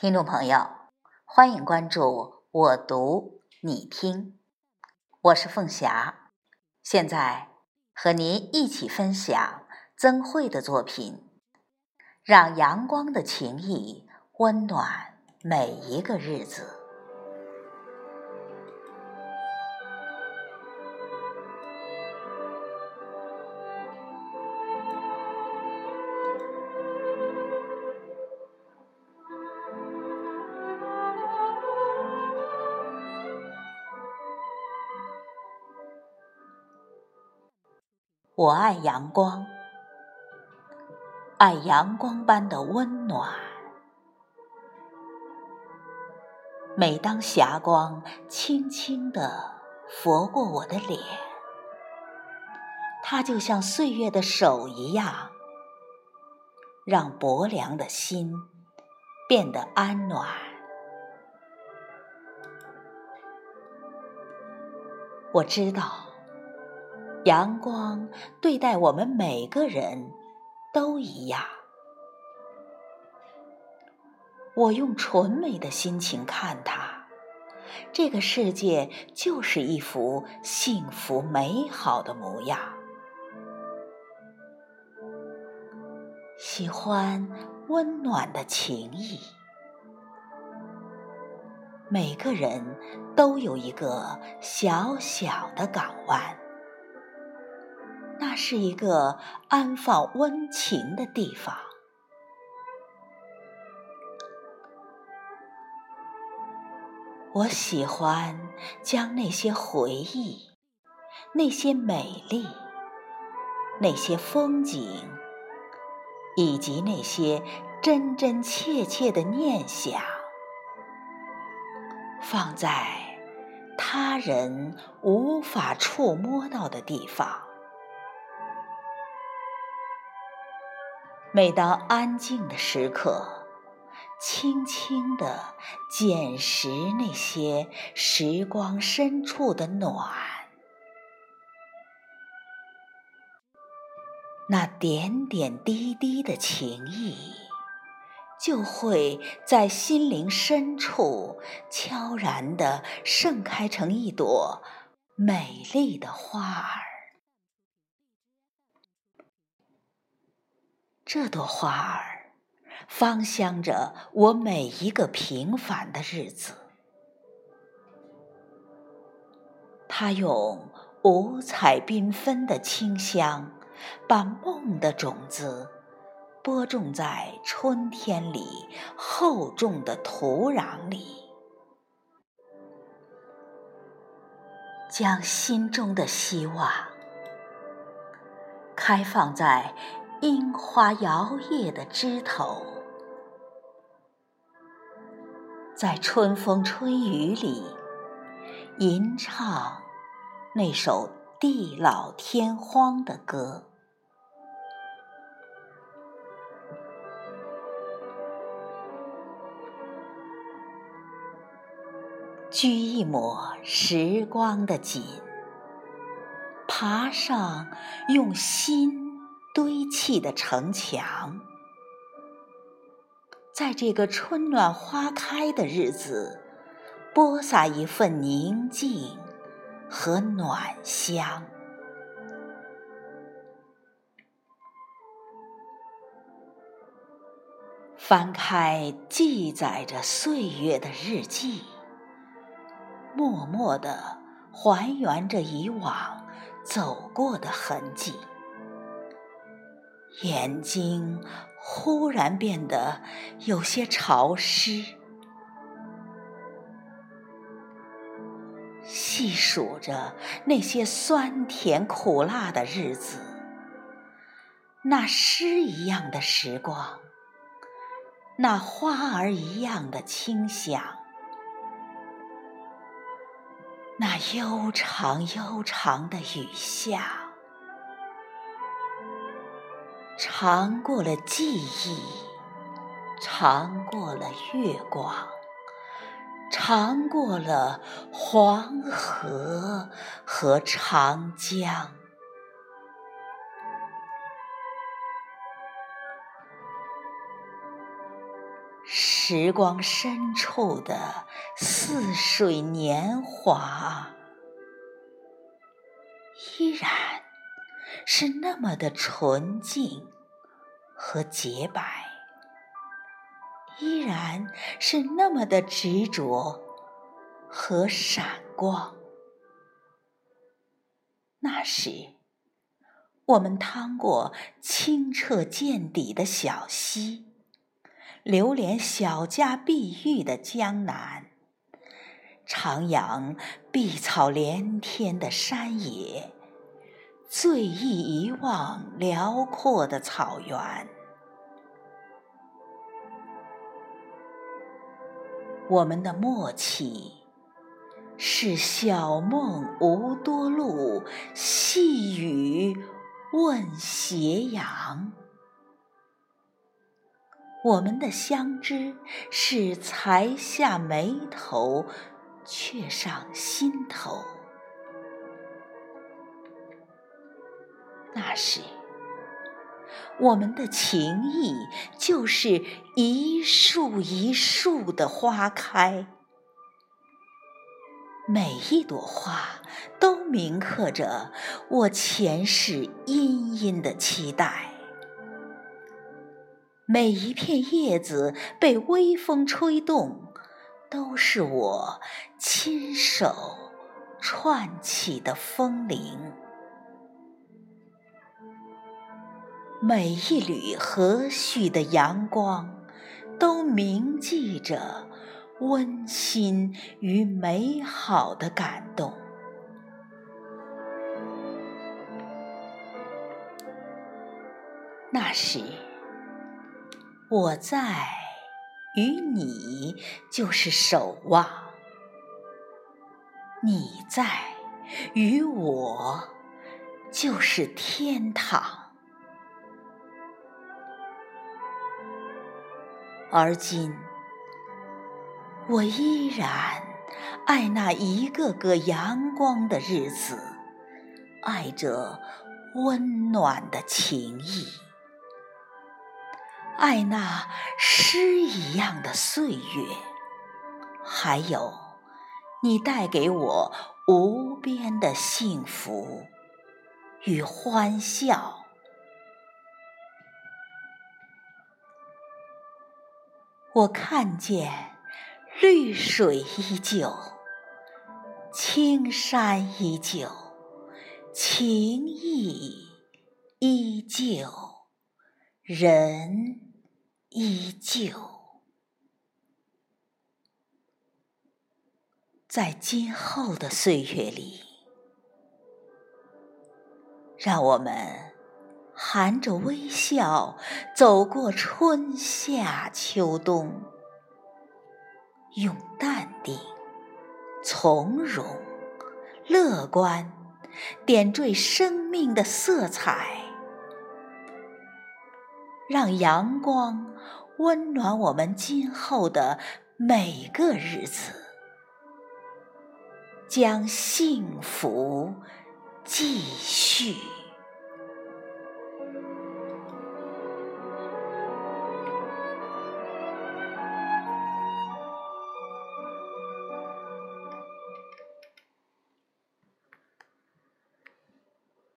听众朋友，欢迎关注我读你听，我是凤霞，现在和您一起分享曾慧的作品，让阳光的情谊温暖每一个日子。我爱阳光，爱阳光般的温暖。每当霞光轻轻地拂过我的脸，它就像岁月的手一样，让薄凉的心变得安暖。我知道。阳光对待我们每个人都一样。我用纯美的心情看它，这个世界就是一幅幸福美好的模样。喜欢温暖的情谊，每个人都有一个小小的港湾。那是一个安放温情的地方。我喜欢将那些回忆、那些美丽、那些风景，以及那些真真切切的念想，放在他人无法触摸到的地方。每当安静的时刻，轻轻地捡拾那些时光深处的暖，那点点滴滴的情谊，就会在心灵深处悄然地盛开成一朵美丽的花儿。这朵花儿芳香着我每一个平凡的日子，它用五彩缤纷的清香，把梦的种子播种在春天里厚重的土壤里，将心中的希望开放在。樱花摇曳的枝头，在春风吹雨里吟唱那首地老天荒的歌，掬一抹时光的锦，爬上用心。堆砌的城墙，在这个春暖花开的日子，播撒一份宁静和暖香。翻开记载着岁月的日记，默默地还原着以往走过的痕迹。眼睛忽然变得有些潮湿，细数着那些酸甜苦辣的日子，那诗一样的时光，那花儿一样的清香，那悠长悠长的雨下。尝过了记忆，尝过了月光，尝过了黄河和长江。时光深处的似水年华，依然是那么的纯净和洁白，依然是那么的执着和闪光。那时，我们趟过清澈见底的小溪。流连小家碧玉的江南，徜徉碧草连天的山野，醉意一望辽阔的草原。我们的默契是小梦无多路，细雨问斜阳。我们的相知是才下眉头，却上心头。那时，我们的情谊就是一树一树的花开，每一朵花都铭刻着我前世殷殷的期待。每一片叶子被微风吹动，都是我亲手串起的风铃。每一缕和煦的阳光，都铭记着温馨与美好的感动。那时。我在，与你就是守望；你在，与我就是天堂。而今，我依然爱那一个个阳光的日子，爱着温暖的情谊。爱那诗一样的岁月，还有你带给我无边的幸福与欢笑。我看见绿水依旧，青山依旧，情谊依旧，人。依旧，在今后的岁月里，让我们含着微笑走过春夏秋冬，用淡定、从容、乐观点缀生命的色彩。让阳光温暖我们今后的每个日子，将幸福继续。